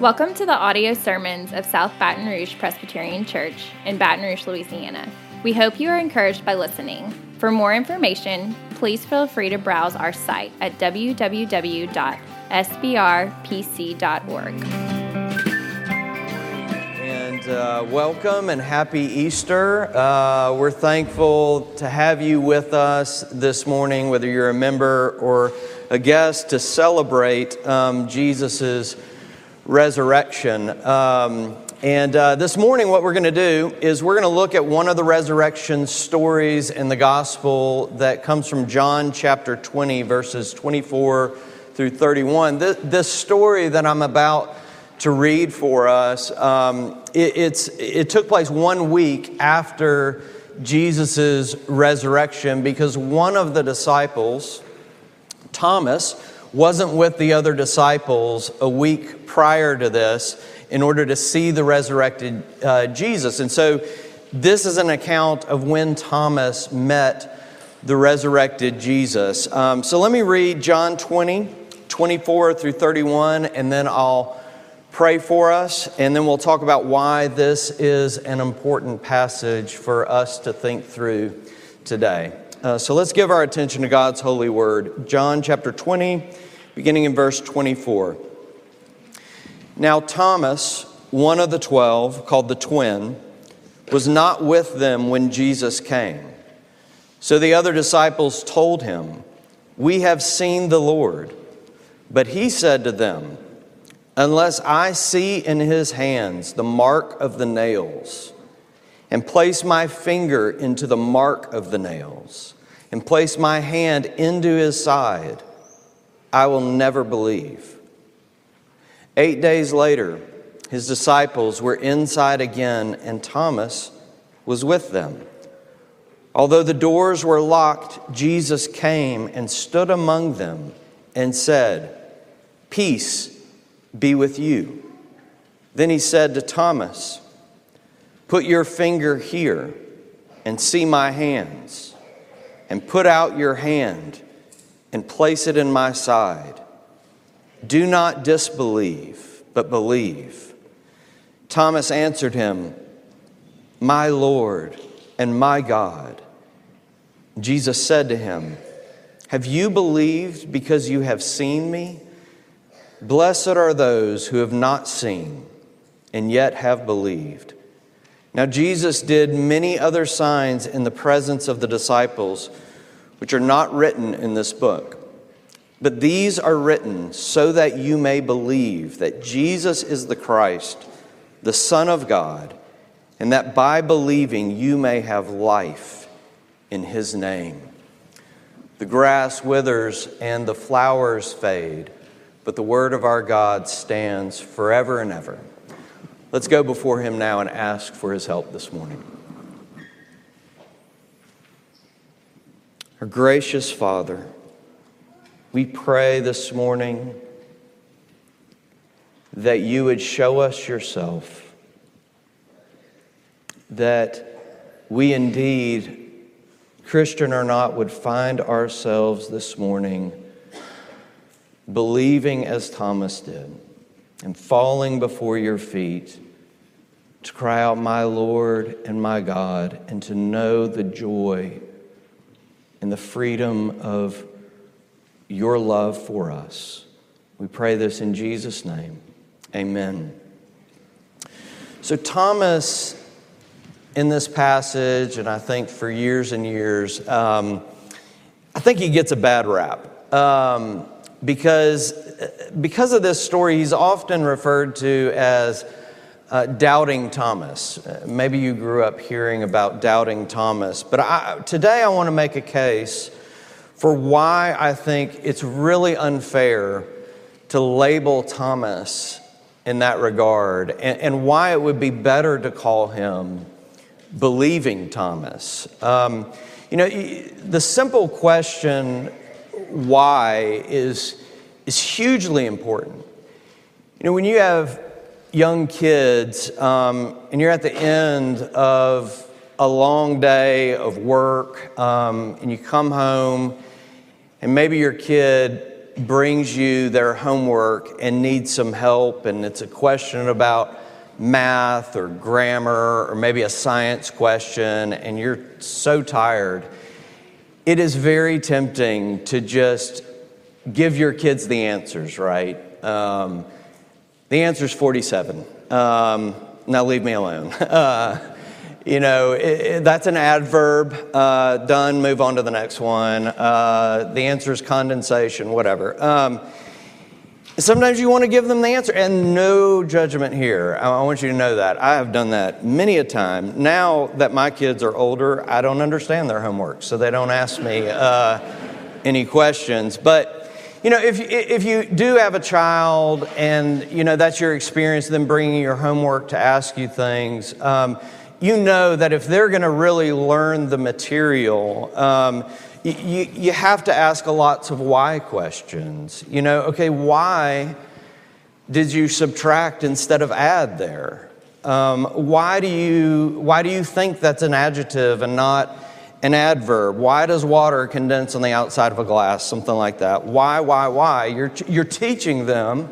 Welcome to the audio sermons of South Baton Rouge Presbyterian Church in Baton Rouge, Louisiana. We hope you are encouraged by listening. For more information, please feel free to browse our site at www.sbrpc.org. And uh, welcome and happy Easter. Uh, we're thankful to have you with us this morning, whether you're a member or a guest, to celebrate um, Jesus' resurrection. Um, and uh, this morning, what we're going to do is we're going to look at one of the resurrection stories in the gospel that comes from John chapter 20, verses 24 through 31. This, this story that I'm about to read for us, um, it, it's, it took place one week after Jesus' resurrection because one of the disciples, Thomas, wasn't with the other disciples a week prior to this in order to see the resurrected uh, Jesus. And so this is an account of when Thomas met the resurrected Jesus. Um, so let me read John 20, 24 through 31, and then I'll pray for us, and then we'll talk about why this is an important passage for us to think through today. Uh, so let's give our attention to God's holy word. John chapter 20, beginning in verse 24. Now, Thomas, one of the twelve, called the twin, was not with them when Jesus came. So the other disciples told him, We have seen the Lord. But he said to them, Unless I see in his hands the mark of the nails, and place my finger into the mark of the nails, and place my hand into his side, I will never believe. Eight days later, his disciples were inside again, and Thomas was with them. Although the doors were locked, Jesus came and stood among them and said, Peace be with you. Then he said to Thomas, Put your finger here and see my hands, and put out your hand and place it in my side. Do not disbelieve, but believe. Thomas answered him, My Lord and my God. Jesus said to him, Have you believed because you have seen me? Blessed are those who have not seen and yet have believed. Now, Jesus did many other signs in the presence of the disciples, which are not written in this book. But these are written so that you may believe that Jesus is the Christ, the Son of God, and that by believing you may have life in his name. The grass withers and the flowers fade, but the word of our God stands forever and ever. Let's go before him now and ask for his help this morning. Our gracious Father, we pray this morning that you would show us yourself, that we indeed, Christian or not, would find ourselves this morning believing as Thomas did and falling before your feet to cry out, My Lord and my God, and to know the joy and the freedom of your love for us. We pray this in Jesus' name. Amen. So, Thomas, in this passage, and I think for years and years, um, I think he gets a bad rap. Um, because, because of this story, he's often referred to as uh, Doubting Thomas. Uh, maybe you grew up hearing about Doubting Thomas, but I, today I want to make a case for why I think it's really unfair to label Thomas in that regard and, and why it would be better to call him believing Thomas. Um, you know, the simple question why is, is hugely important. You know, when you have young kids um, and you're at the end of a long day of work um, and you come home and maybe your kid brings you their homework and needs some help, and it's a question about math or grammar or maybe a science question, and you're so tired, it is very tempting to just give your kids the answers, right? Um, the answer is 47. Um, now leave me alone. Uh, you know, it, it, that's an adverb. Uh, done, move on to the next one. Uh, the answer is condensation, whatever. Um, sometimes you want to give them the answer, and no judgment here. I, I want you to know that. I have done that many a time. Now that my kids are older, I don't understand their homework, so they don't ask me uh, any questions. But you know, if, if you do have a child and, you know, that's your experience, them bringing your homework to ask you things, um, you know that if they're going to really learn the material, um, you, you have to ask a lots of why questions. You know, okay, why did you subtract instead of add there? Um, why, do you, why do you think that's an adjective and not an adverb? Why does water condense on the outside of a glass? Something like that. Why, why, why? You're, you're teaching them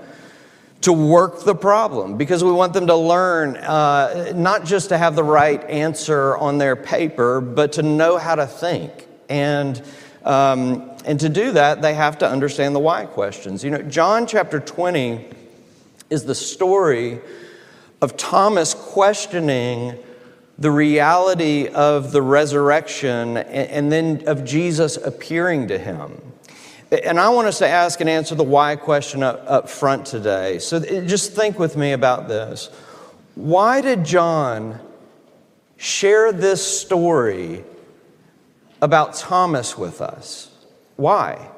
to work the problem because we want them to learn uh, not just to have the right answer on their paper, but to know how to think. And, um, and to do that, they have to understand the why questions. You know, John chapter 20 is the story of Thomas questioning the reality of the resurrection and, then of Jesus appearing to him. And I want us to ask and answer the why question up, up front today. So just think with me about this. Why did John share this story about Thomas with us? Why?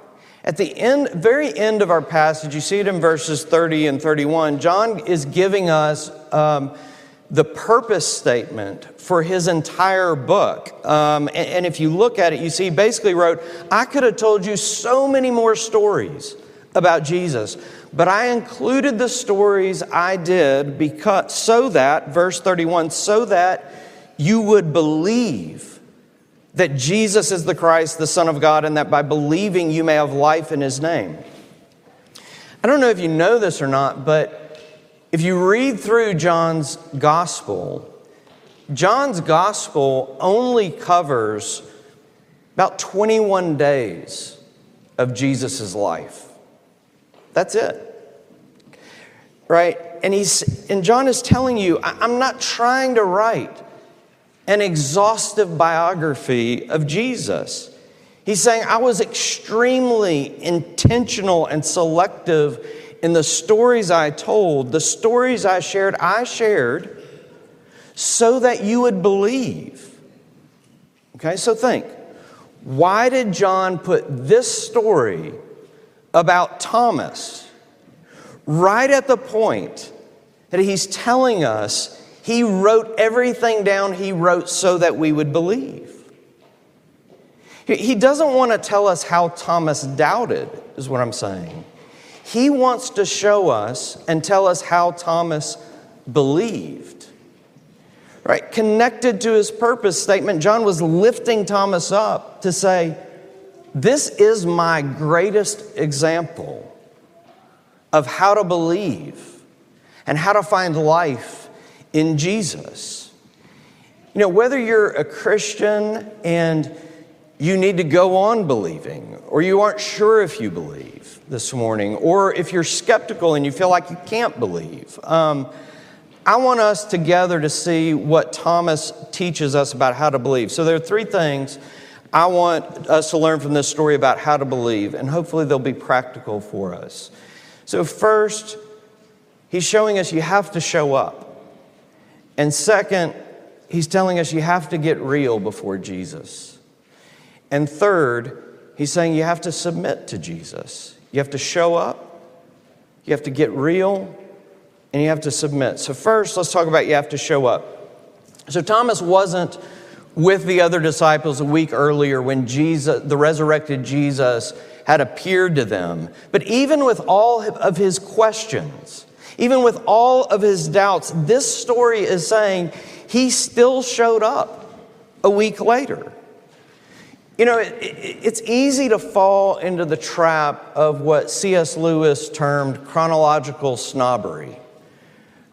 At the end, very end of our passage, you see it in verses 30 and 31, John is giving us um, the purpose statement for his entire book. Um, and, and, if you look at it, you see, he basically wrote, I could have told you so many more stories about Jesus, but I included the stories I did because, so that, verse 31, so that you would believe that Jesus is the Christ, the Son of God, and that by believing you may have life in his name. I don't know if you know this or not, but if you read through John's gospel, John's gospel only covers about 21 days of Jesus' life. That's it. Right? And he's and John is telling you, I'm not trying to write an exhaustive biography of Jesus. He's saying I was extremely intentional and selective in the stories I told, the stories I shared, I shared so that you would believe. Okay, so think why did John put this story about Thomas right at the point that he's telling us he wrote everything down he wrote so that we would believe? He doesn't want to tell us how Thomas doubted, is what I'm saying. He wants to show us and tell us how Thomas believed. Right? Connected to his purpose statement, John was lifting Thomas up to say, This is my greatest example of how to believe and how to find life in Jesus. You know, whether you're a Christian and you need to go on believing, or you aren't sure if you believe, this morning, or if you're skeptical and you feel like you can't believe. Um, I want us together to see what Thomas teaches us about how to believe. So, there are three things I want us to learn from this story about how to believe, and hopefully they'll be practical for us. So, first, he's showing us you have to show up. And second, he's telling us you have to get real before Jesus. And third, he's saying you have to submit to Jesus. You have to show up, you have to get real, and you have to submit. So, first, let's talk about you have to show up. So, Thomas wasn't with the other disciples a week earlier when Jesus, the resurrected Jesus, had appeared to them. But even with all of his questions, even with all of his doubts, this story is saying he still showed up a week later. You know, it, it, it's easy to fall into the trap of what C.S. Lewis termed chronological snobbery,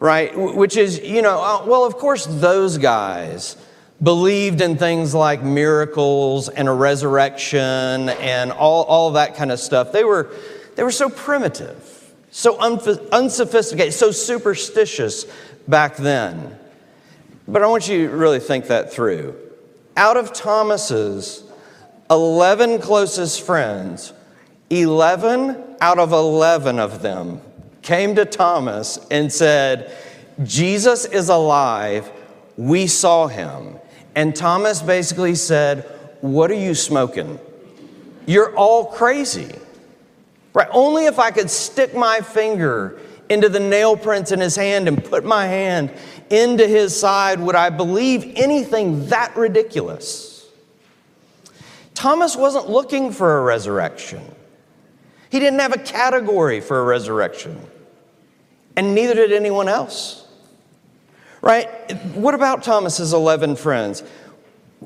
right? Which is, you know, uh, well, of course, those guys believed in things like miracles and a resurrection and all, all that kind of stuff. They were, they were so primitive, so unsophisticated, so superstitious back then. But I want you to really think that through. Out of Thomas's 11 closest friends, 11 out of 11 of them came to Thomas and said, Jesus is alive. We saw him. And Thomas basically said, What are you smoking? You're all crazy. Right? Only if I could stick my finger into the nail prints in his hand and put my hand into his side would I believe anything that ridiculous. Thomas wasn't looking for a resurrection. He didn't have a category for a resurrection. And neither did anyone else. Right? What about Thomas's 11 friends?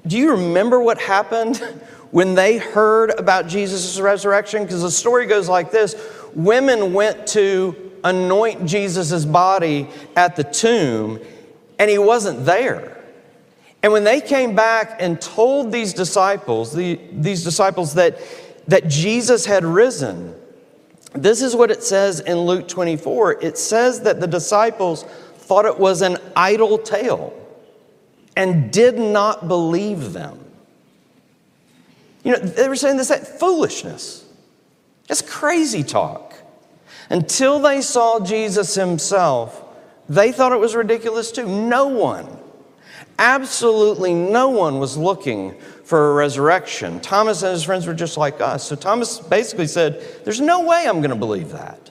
Do you remember what happened when they heard about Jesus' resurrection? Because the story goes like this Women went to anoint Jesus' body at the tomb, and he wasn't there. And when they came back and told these disciples, the, these disciples that, that Jesus had risen, this is what it says in Luke 24. It says that the disciples thought it was an idle tale and did not believe them. You know, they were saying this that foolishness. It's crazy talk. Until they saw Jesus himself, they thought it was ridiculous too. No one Absolutely no one was looking for a resurrection. Thomas and his friends were just like us. So Thomas basically said, There's no way I'm going to believe that.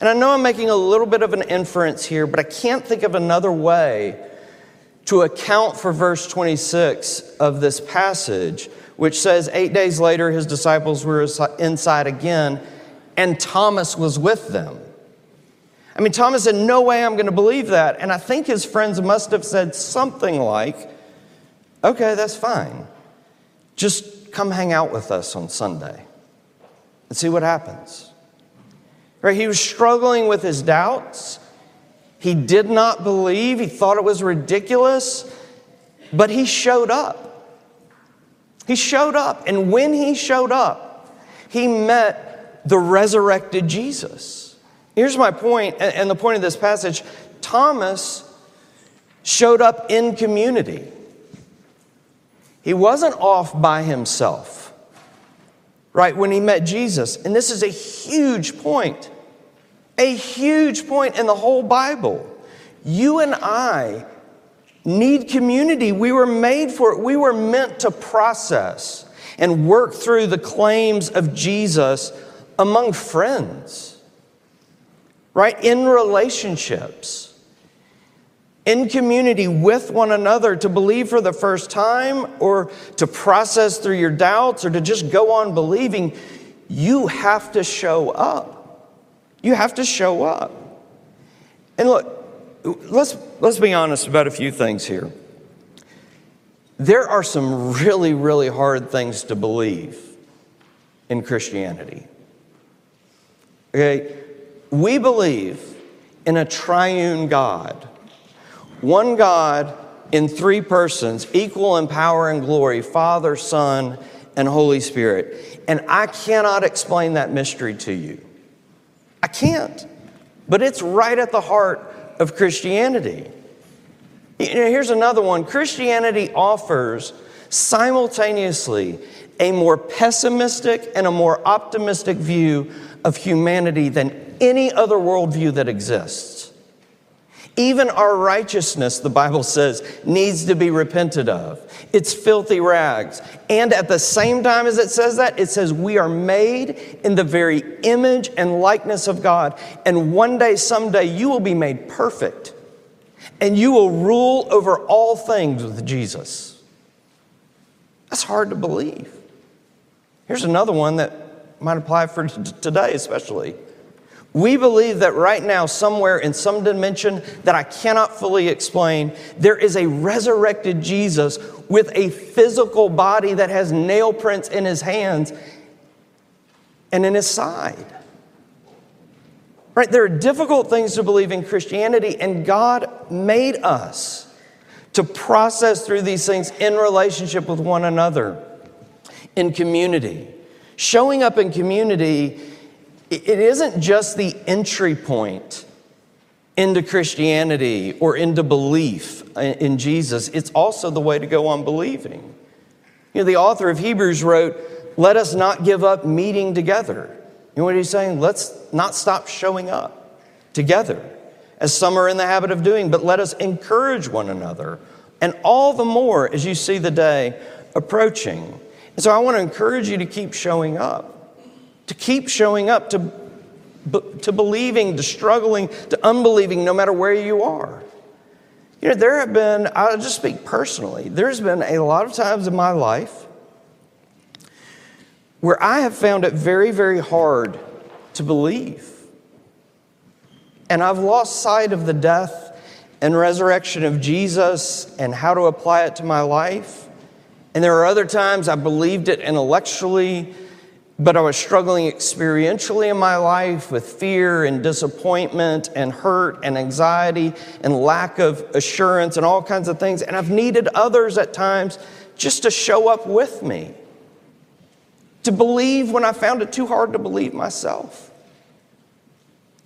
And I know I'm making a little bit of an inference here, but I can't think of another way to account for verse 26 of this passage, which says, Eight days later, his disciples were inside again, and Thomas was with them. I mean, Thomas said, No way I'm going to believe that. And I think his friends must have said something like, Okay, that's fine. Just come hang out with us on Sunday and see what happens. Right? He was struggling with his doubts. He did not believe. He thought it was ridiculous, but he showed up. He showed up. And when he showed up, he met the resurrected Jesus. Here's my point, and the point of this passage Thomas showed up in community. He wasn't off by himself, right, when he met Jesus. And this is a huge point, a huge point in the whole Bible. You and I need community. We were made for it, we were meant to process and work through the claims of Jesus among friends right? In relationships, in community with one another to believe for the first time or to process through your doubts or to just go on believing, you have to show up. You have to show up. And look, let's, let's be honest about a few things here. There are some really, really hard things to believe in Christianity. Okay? We believe in a triune God, one God in three persons, equal in power and glory Father, Son, and Holy Spirit. And I cannot explain that mystery to you. I can't. But it's right at the heart of Christianity. You know, here's another one Christianity offers simultaneously a more pessimistic and a more optimistic view of humanity than any other worldview that exists. Even our righteousness, the Bible says, needs to be repented of. It's filthy rags. And at the same time as it says that, it says we are made in the very image and likeness of God. And one day, someday, you will be made perfect. And you will rule over all things with Jesus. That's hard to believe. Here's another one that might apply for today, especially. We believe that right now, somewhere in some dimension that I cannot fully explain, there is a resurrected Jesus with a physical body that has nail prints in his hands and in his side. Right? There are difficult things to believe in Christianity, and God made us to process through these things in relationship with one another, in community. Showing up in community, it isn't just the entry point into Christianity or into belief in Jesus, it's also the way to go on believing. You know, the author of Hebrews wrote, Let us not give up meeting together. You know what he's saying? Let's not stop showing up together, as some are in the habit of doing, but let us encourage one another. And all the more as you see the day approaching. And so I want to encourage you to keep showing up, to keep showing up, to, to believing, to struggling, to unbelieving, no matter where you are. You know, there have been, I'll just speak personally, there's been a lot of times in my life where I have found it very, very hard to believe. And I've lost sight of the death and resurrection of Jesus and how to apply it to my life. And there are other times I believed it intellectually, but I was struggling experientially in my life with fear and disappointment and hurt and anxiety and lack of assurance and all kinds of things. And I've needed others at times just to show up with me to believe when I found it too hard to believe myself.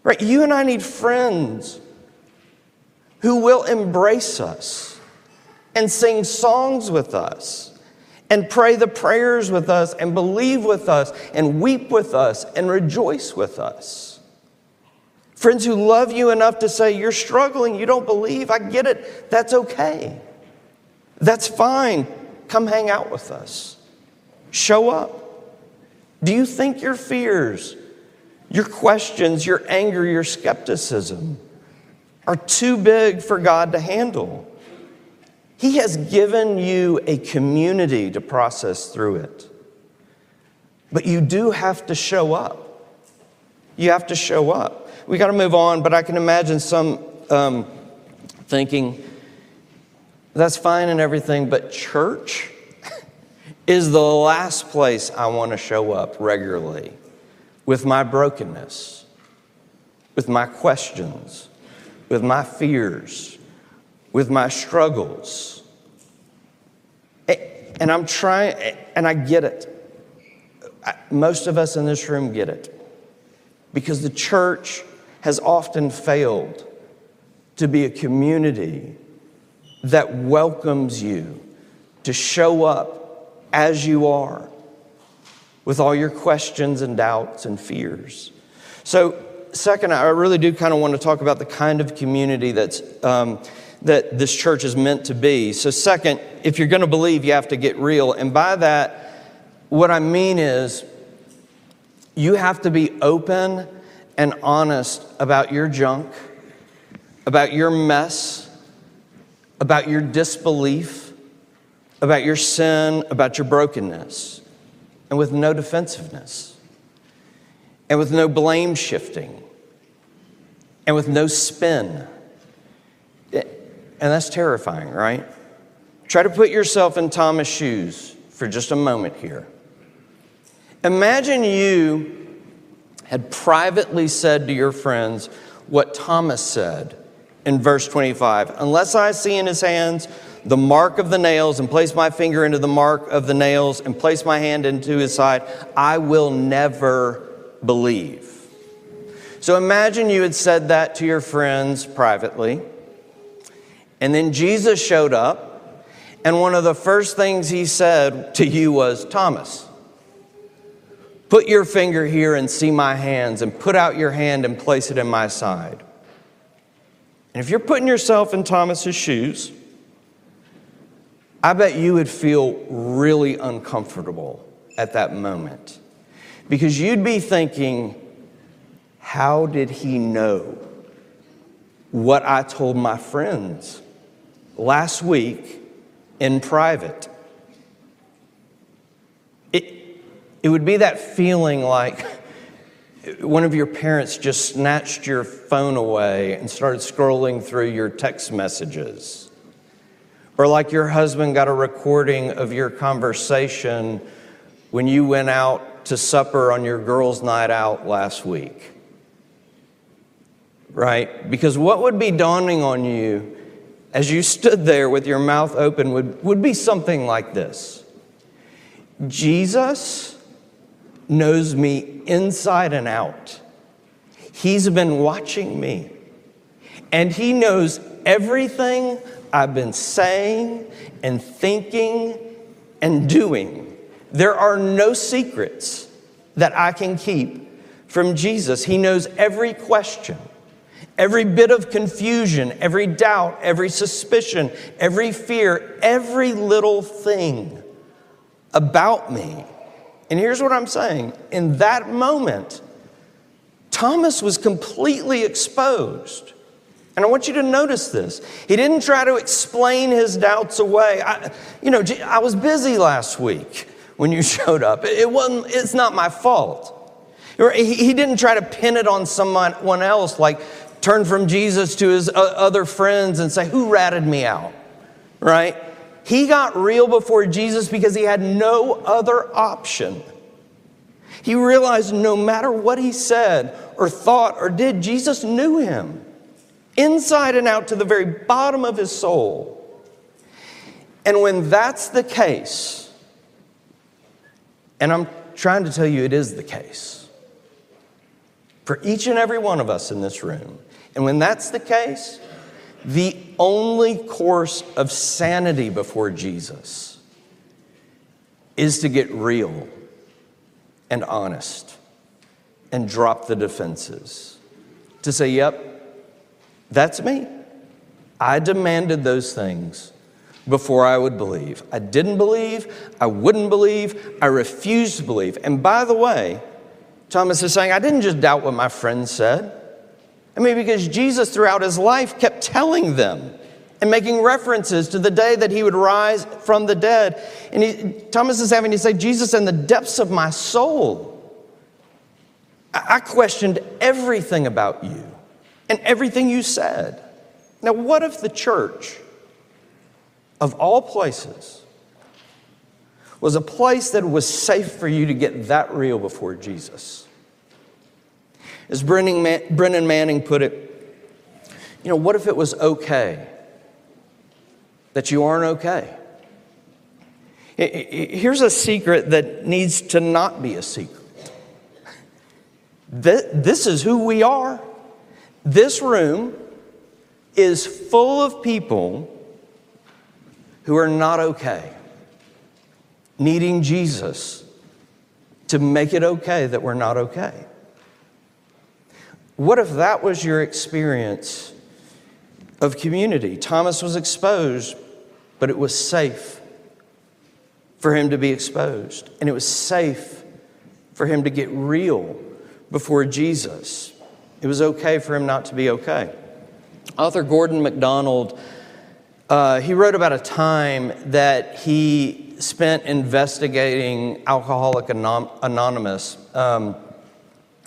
Right? You and I need friends who will embrace us and sing songs with us and pray the prayers with us and believe with us and weep with us and rejoice with us. Friends who love you enough to say, You're struggling, you don't believe, I get it, that's okay. That's fine. Come hang out with us. Show up. Do you think your fears, your questions, your anger, your skepticism are too big for God to handle? He has given you a community to process through it. But you do have to show up. You have to show up. We got to move on, but I can imagine some um, thinking, that's fine and everything, but church? is the last place I want to show up regularly with my brokenness, with my questions, with my fears, with my struggles. And I'm trying, and I get it. Most of us in this room get it. Because the church has often failed to be a community that welcomes you to show up as you are with all your questions and doubts and fears. So, second, I really do kind of want to talk about the kind of community that's, um, that this church is meant to be. So, second, if you're going to believe, you have to get real. And by that, what I mean is you have to be open and honest about your junk, about your mess, about your disbelief about your sin, about your brokenness, and with no defensiveness, and with no blame shifting, and with no spin. And that's terrifying, right? Try to put yourself in Thomas' shoes for just a moment here. Imagine you had privately said to your friends what Thomas said in verse 25 Unless I see in his hands the mark of the nails and place my finger into the mark of the nails and place my hand into his side, I will never believe. So imagine you had said that to your friends privately, and then Jesus showed up, and one of the first things he said to you was, Thomas, put your finger here and see my hands, and put out your hand and place it in my side. And if you're putting yourself in Thomas's shoes, I bet you would feel really uncomfortable at that moment because you'd be thinking, how did he know what I told my friends last week in private? It, it would be that feeling like, one of your parents just snatched your phone away and started scrolling through your text messages. Or like your husband got a recording of your conversation when you went out to supper on your girls' night out last week. Right? Because what would be dawning on you as you stood there with your mouth open would, would be something like this Jesus knows me inside and out. He's been watching me, and He knows everything I've been saying and thinking and doing. There are no secrets that I can keep from Jesus. He knows every question, every bit of confusion, every doubt, every suspicion, every fear, every little thing about me. And here's what I'm saying in that moment, Thomas was completely exposed. And I want you to notice this. He didn't try to explain his doubts away. I, you know, I was busy last week when you showed up. It wasn't, it's not my fault. He didn't try to pin it on someone else, like turn from Jesus to his uh, other friends and say, Who ratted me out? Right? He got real before Jesus because he had no other option. He realized no matter what he said or thought or did, Jesus knew him inside and out to the very bottom of his soul. And when that's the case, and I'm trying to tell you it is the case for each and every one of us in this room, and when that's the case, the only course of sanity before Jesus is to get real and honest and drop the defenses. To say, yep, that's me. I demanded those things before I would believe. I didn't believe, I wouldn't believe, I refused to believe. And by the way, Thomas is saying, I didn't just doubt what my friends said. I mean, because Jesus throughout his life kept telling them and making references to the day that he would rise from the dead. And he, Thomas is having to say, Jesus, in the depths of my soul, I, I questioned everything about you and everything you said. Now, what if the church, of all places, was a place that was safe for you to get that real before Jesus? As Brennan Manning put it, you know, what if it was okay that you aren't okay? Here's a secret that needs to not be a secret. This is who we are. This room is full of people who are not okay, needing Jesus to make it okay that we're not okay. What if that was your experience of community? Thomas was exposed, but it was safe for him to be exposed, and it was safe for him to get real before Jesus. It was okay for him not to be okay. Author Gordon MacDonald, uh, he wrote about a time that he spent investigating Alcoholic Anonymous, um,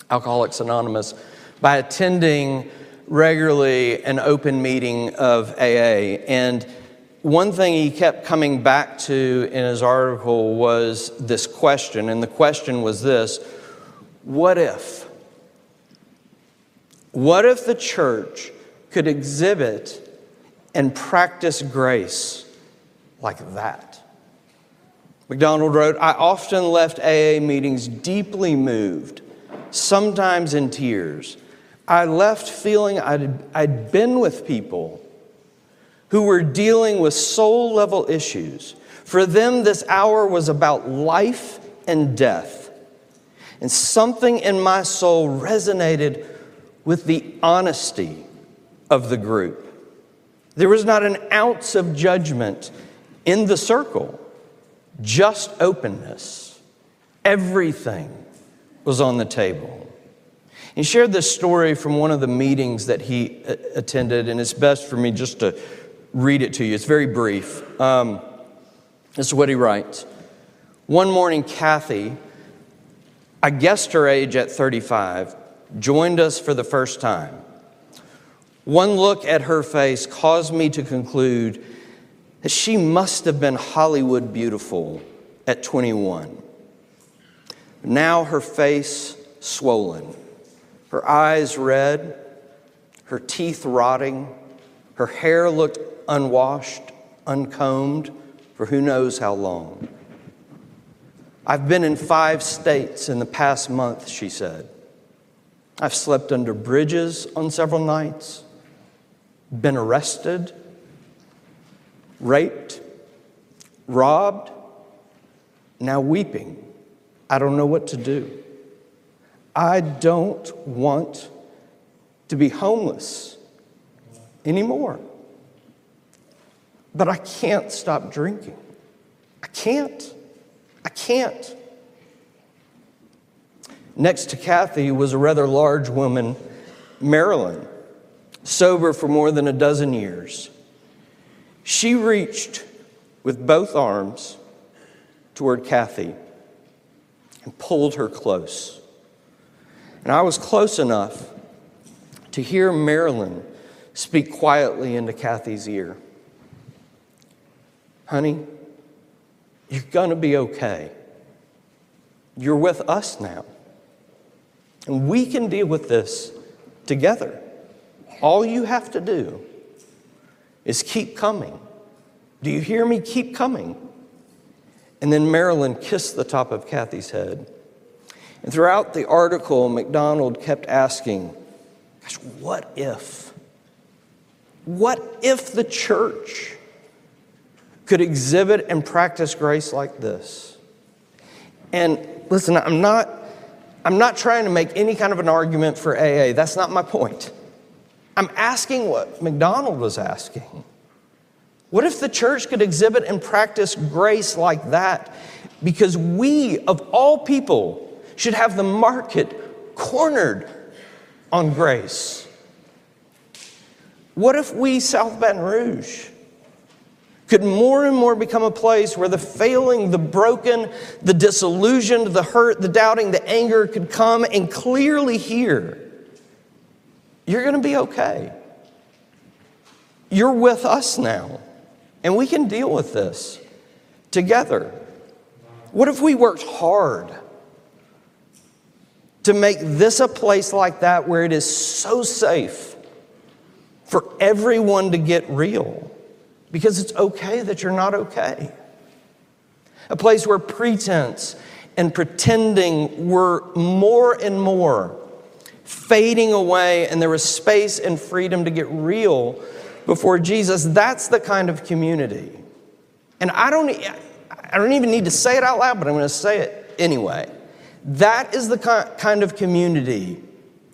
Alcoholics Anonymous, by attending regularly an open meeting of AA. And one thing he kept coming back to in his article was this question, and the question was this What if? What if the church could exhibit and practice grace like that? MacDonald wrote, I often left AA meetings deeply moved, sometimes in tears. I left feeling I'd, I'd been with people who were dealing with soul level issues. For them, this hour was about life and death. And something in my soul resonated with the honesty of the group. There was not an ounce of judgment in the circle, just openness. Everything was on the table. He shared this story from one of the meetings that he attended, and it's best for me just to read it to you. It's very brief. Um, this is what he writes One morning, Kathy I guessed her age at 35, joined us for the first time. One look at her face caused me to conclude that she must have been Hollywood beautiful at 21. Now her face swollen, her eyes red, her teeth rotting, her hair looked unwashed, uncombed for who knows how long. I've been in five states in the past month, she said. I've slept under bridges on several nights, been arrested, raped, robbed, now weeping. I don't know what to do. I don't want to be homeless anymore. But I can't stop drinking. I can't. I can't. Next to Kathy was a rather large woman, Marilyn, sober for more than a dozen years. She reached with both arms toward Kathy and pulled her close. And I was close enough to hear Marilyn speak quietly into Kathy's ear Honey, you're going to be okay. You're with us now. And we can deal with this together. All you have to do is keep coming. Do you hear me? Keep coming. And then Marilyn kissed the top of Kathy's head. And throughout the article, MacDonald kept asking, Gosh, what if? What if the church could exhibit and practice grace like this? And listen, I'm not, I'm not trying to make any kind of an argument for AA. That's not my point. I'm asking what MacDonald was asking. What if the church could exhibit and practice grace like that? Because we, of all people, should have the market cornered on grace. What if we, South Baton Rouge, could more and more become a place where the failing, the broken, the disillusioned, the hurt, the doubting, the anger could come and clearly hear you're going to be okay. You're with us now, and we can deal with this together. What if we worked hard to make this a place like that where it is so safe for everyone to get real? because it's okay that you're not okay. A place where pretense and pretending were more and more fading away, and there was space and freedom to get real before Jesus. That's the kind of community. And I don't, I don't even need to say it out loud, but I'm going to say it anyway. That is the kind of community.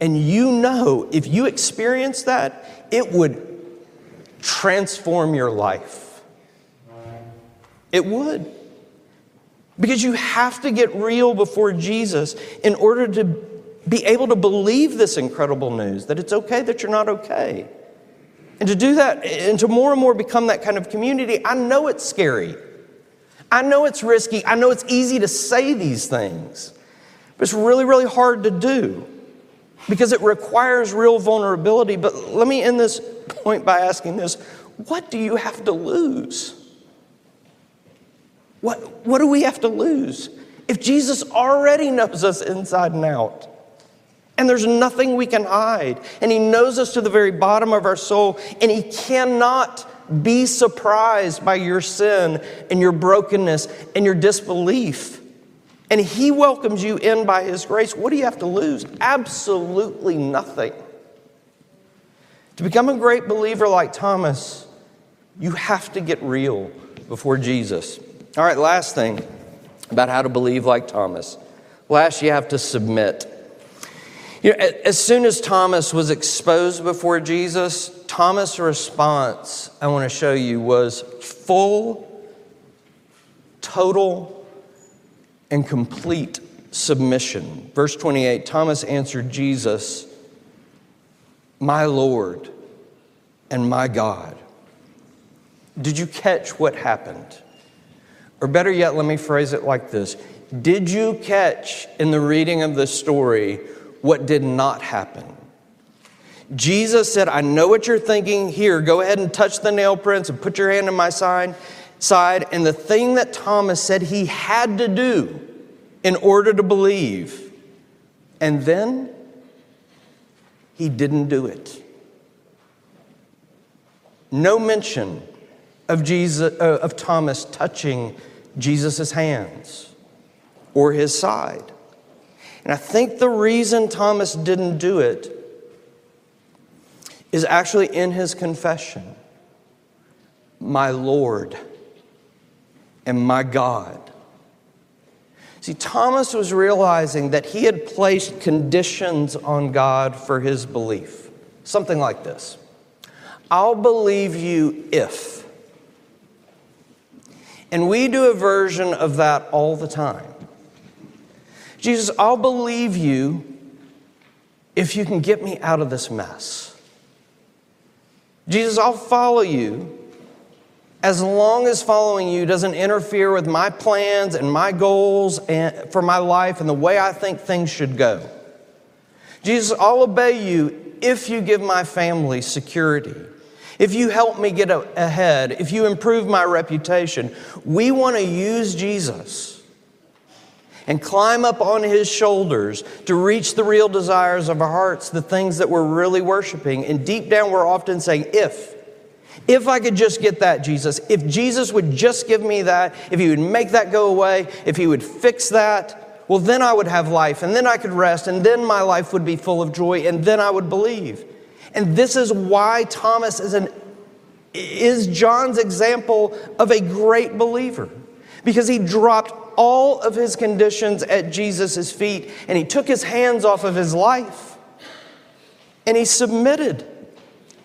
And you know, if you experience that, it would transform your life. It would. Because you have to get real before Jesus in order to be able to believe this incredible news that it's okay that you're not okay. And to do that, and to more and more become that kind of community, I know it's scary. I know it's risky. I know it's easy to say these things, but it's really, really hard to do because it requires real vulnerability. But let me end this point by asking this what do you have to lose? What, what do we have to lose? If Jesus already knows us inside and out, and there's nothing we can hide, and He knows us to the very bottom of our soul, and He cannot be surprised by your sin and your brokenness and your disbelief and He welcomes you in by His grace, what do you have to lose? Absolutely nothing. To become a great believer like Thomas, you have to get real before Jesus. All right, last thing about how to believe like Thomas. Last, you have to submit. You know, as soon as Thomas was exposed before Jesus, Thomas' response, I want to show you, was full, total and complete submission. Verse 28 Thomas answered Jesus, My Lord and my God. Did you catch what happened? Or better yet, let me phrase it like this did you catch in the reading of the story what did not happen? Jesus said, I know what you're thinking. Here, go ahead and touch the nail prints and put your hand in my side. Side. And the thing that Thomas said he had to do in order to believe, and then he didn't do it. No mention of, Jesus, uh, of Thomas touching Jesus' hands or his side. And I think the reason Thomas didn't do it is actually in his confession My Lord and my God. See, Thomas was realizing that he had placed conditions on God for his belief. Something like this I'll believe you if. And we do a version of that all the time. Jesus, I'll believe you if you can get me out of this mess. Jesus, I'll follow you as long as following you doesn't interfere with my plans and my goals and, for my life and the way I think things should go. Jesus, I'll obey you if you give my family security, if you help me get ahead, if you improve my reputation. We want to use Jesus and climb up on his shoulders to reach the real desires of our hearts, the things that we're really worshiping. And deep down, we're often saying, if. If I could just get that, Jesus, if Jesus would just give me that, if he would make that go away, if he would fix that, well, then I would have life, and then I could rest, and then my life would be full of joy, and then I would believe. And this is why Thomas is, an, is John's example of a great believer, because he dropped all of his conditions at Jesus' feet and he took his hands off of his life and he submitted.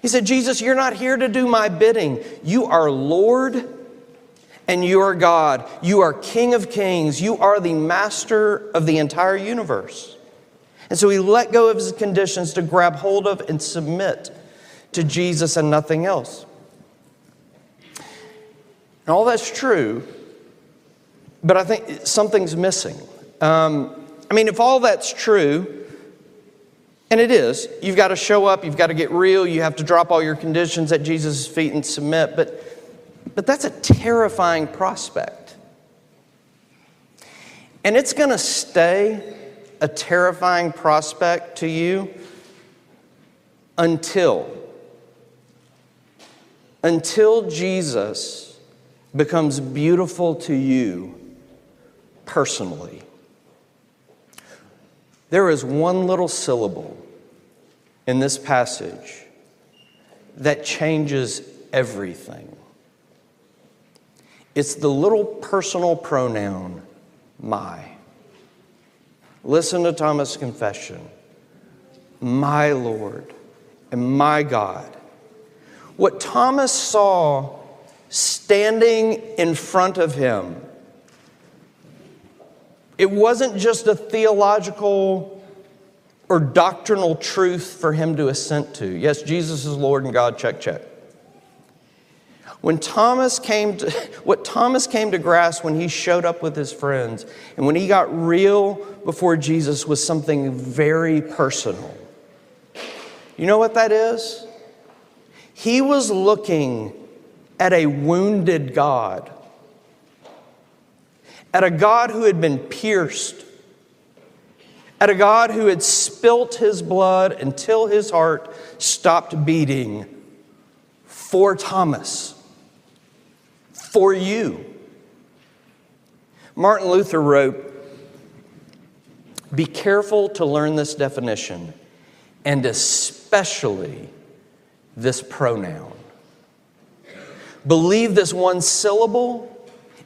He said, Jesus, you're not here to do my bidding. You are Lord and you are God. You are King of kings. You are the master of the entire universe. And so he let go of his conditions to grab hold of and submit to Jesus and nothing else. And all that's true but I think something's missing. Um, I mean, if all that's true, and it is, you've got to show up, you've got to get real, you have to drop all your conditions at Jesus' feet and submit, but, but that's a terrifying prospect. And it's going to stay a terrifying prospect to you until until Jesus becomes beautiful to you personally. There is one little syllable in this passage that changes everything. It's the little personal pronoun, my. Listen to Thomas' confession my Lord and my God. What Thomas saw standing in front of him it wasn't just a theological or doctrinal truth for him to assent to. Yes, Jesus is Lord and God, check, check. When Thomas came to, what Thomas came to grasp when he showed up with his friends and when he got real before Jesus was something very personal. You know what that is? He was looking at a wounded God at a God who had been pierced, at a God who had spilt his blood until his heart stopped beating for Thomas, for you. Martin Luther wrote, Be careful to learn this definition, and especially this pronoun. Believe this one syllable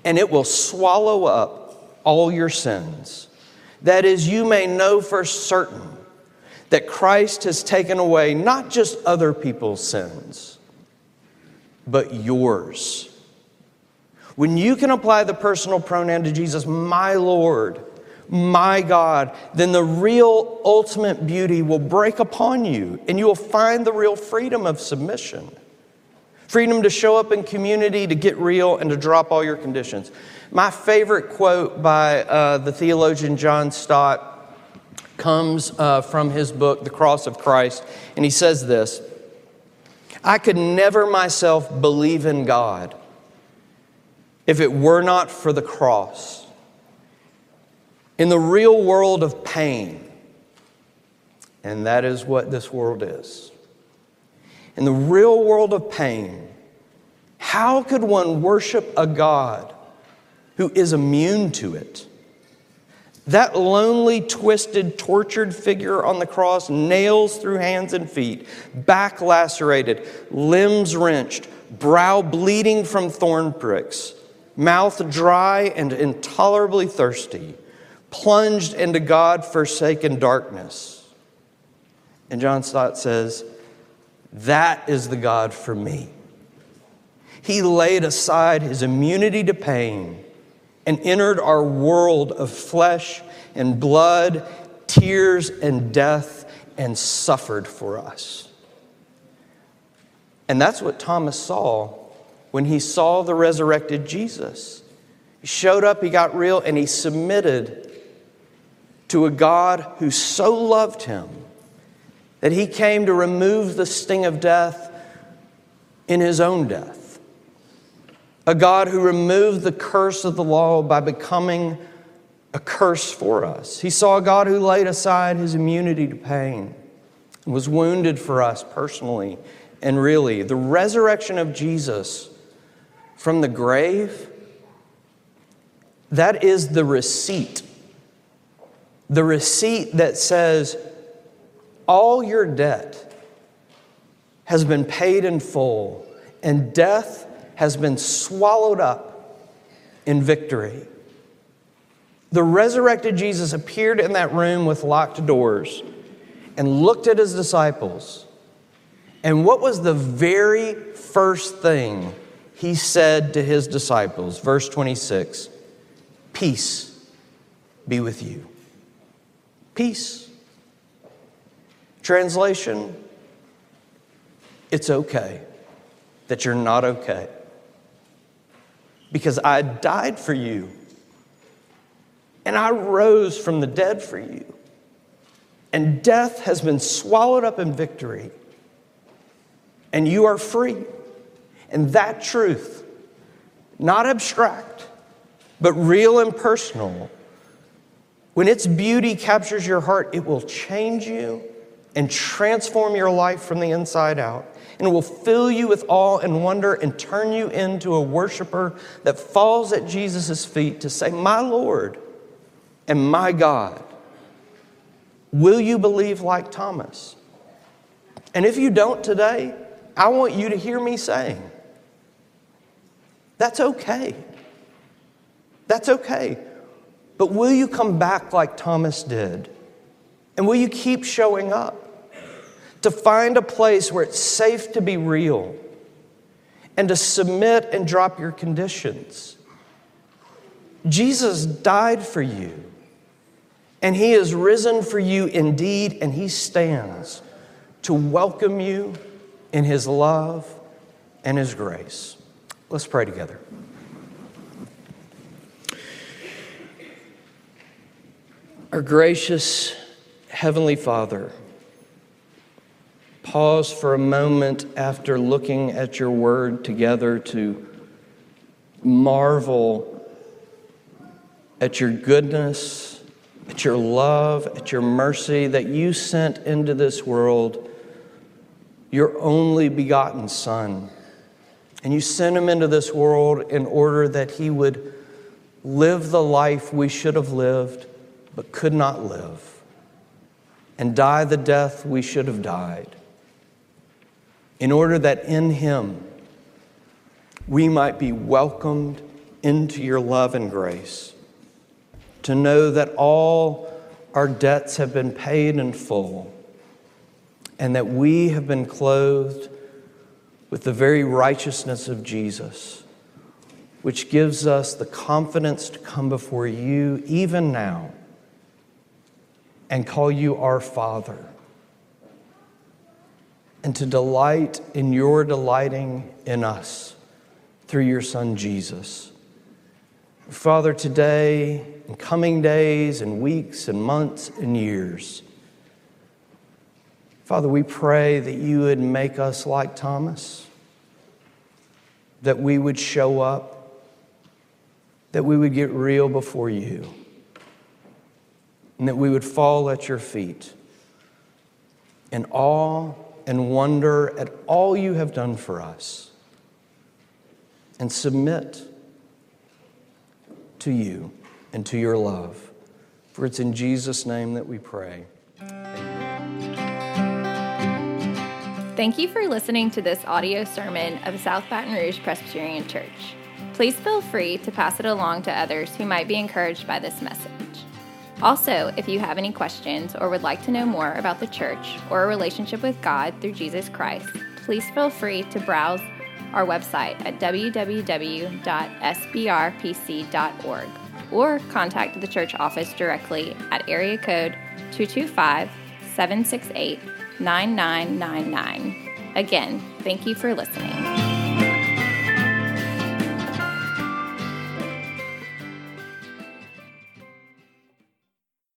and it will swallow up all your sins. That is, you may know for certain that Christ has taken away not just other people's sins, but yours. When you can apply the personal pronoun to Jesus, my Lord, my God, then the real ultimate beauty will break upon you and you will find the real freedom of submission. Freedom to show up in community, to get real, and to drop all your conditions. My favorite quote by uh, the theologian John Stott comes uh, from his book, The Cross of Christ, and he says this I could never myself believe in God if it were not for the cross. In the real world of pain, and that is what this world is. In the real world of pain, how could one worship a God who is immune to it? That lonely, twisted, tortured figure on the cross, nails through hands and feet, back lacerated, limbs wrenched, brow bleeding from thorn pricks, mouth dry and intolerably thirsty, plunged into God forsaken darkness. And John Stott says, That is the God for me. He laid aside his immunity to pain and entered our world of flesh and blood, tears and death, and suffered for us. And that's what Thomas saw when he saw the resurrected Jesus. He showed up, he got real, and he submitted to a God who so loved him that he came to remove the sting of death in his own death a God who removed the curse of the law by becoming a curse for us. He saw a God who laid aside his immunity to pain and was wounded for us personally and really. The resurrection of Jesus from the grave, that is the receipt. The receipt that says, all your debt has been paid in full, and death has been swallowed up in victory. The resurrected Jesus appeared in that room with locked doors and looked at his disciples. And what was the very first thing he said to his disciples? Verse 26 Peace be with you. Peace. Translation It's okay that you're not okay because I died for you. And I rose from the dead for you. And death has been swallowed up in victory. And you are free. And that truth, not abstract, but real and personal, when its beauty captures your heart, it will change you and transform your life from the inside out and will fill you with awe and wonder and turn you into a worshiper that falls at Jesus' feet to say, My Lord and my God. Will you believe like Thomas? And if you don't today, I want you to hear me saying, That's okay. That's okay. But will you come back like Thomas did? And will you keep showing up? To find a place where it's safe to be real and to submit and drop your conditions. Jesus died for you, and he has risen for you indeed, and he stands to welcome you in his love and his grace. Let's pray together. Our gracious Heavenly Father, pause for a moment after looking at your word together to marvel at your goodness, at your love, at your mercy that you sent into this world your only begotten Son. And you sent him into this world in order that he would live the life we should have lived but could not live, and die the death we should have died in order that in Him we might be welcomed into your love and grace, to know that all our debts have been paid in full, and that we have been clothed with the very righteousness of Jesus, which gives us the confidence to come before you even now and call you our Father and to delight in your delighting in us through your Son Jesus. Father, today, in coming days and weeks and months and years, Father, we pray that you would make us like Thomas, that we would show up, that we would get real before you, and that we would fall at your feet in awe and wonder at all you have done for us and submit to you and to your love. For it's in Jesus' name that we pray. Thank you for listening to this audio sermon of South Baton Rouge Presbyterian Church. Please feel free to pass it along to others who might be encouraged by this message. Also, if you have any questions or would like to know more about the church or a relationship with God through Jesus Christ, please feel free to browse our website at www.sbrpc.org or contact the church office directly at area code 225 768 9999. Again, thank you for listening.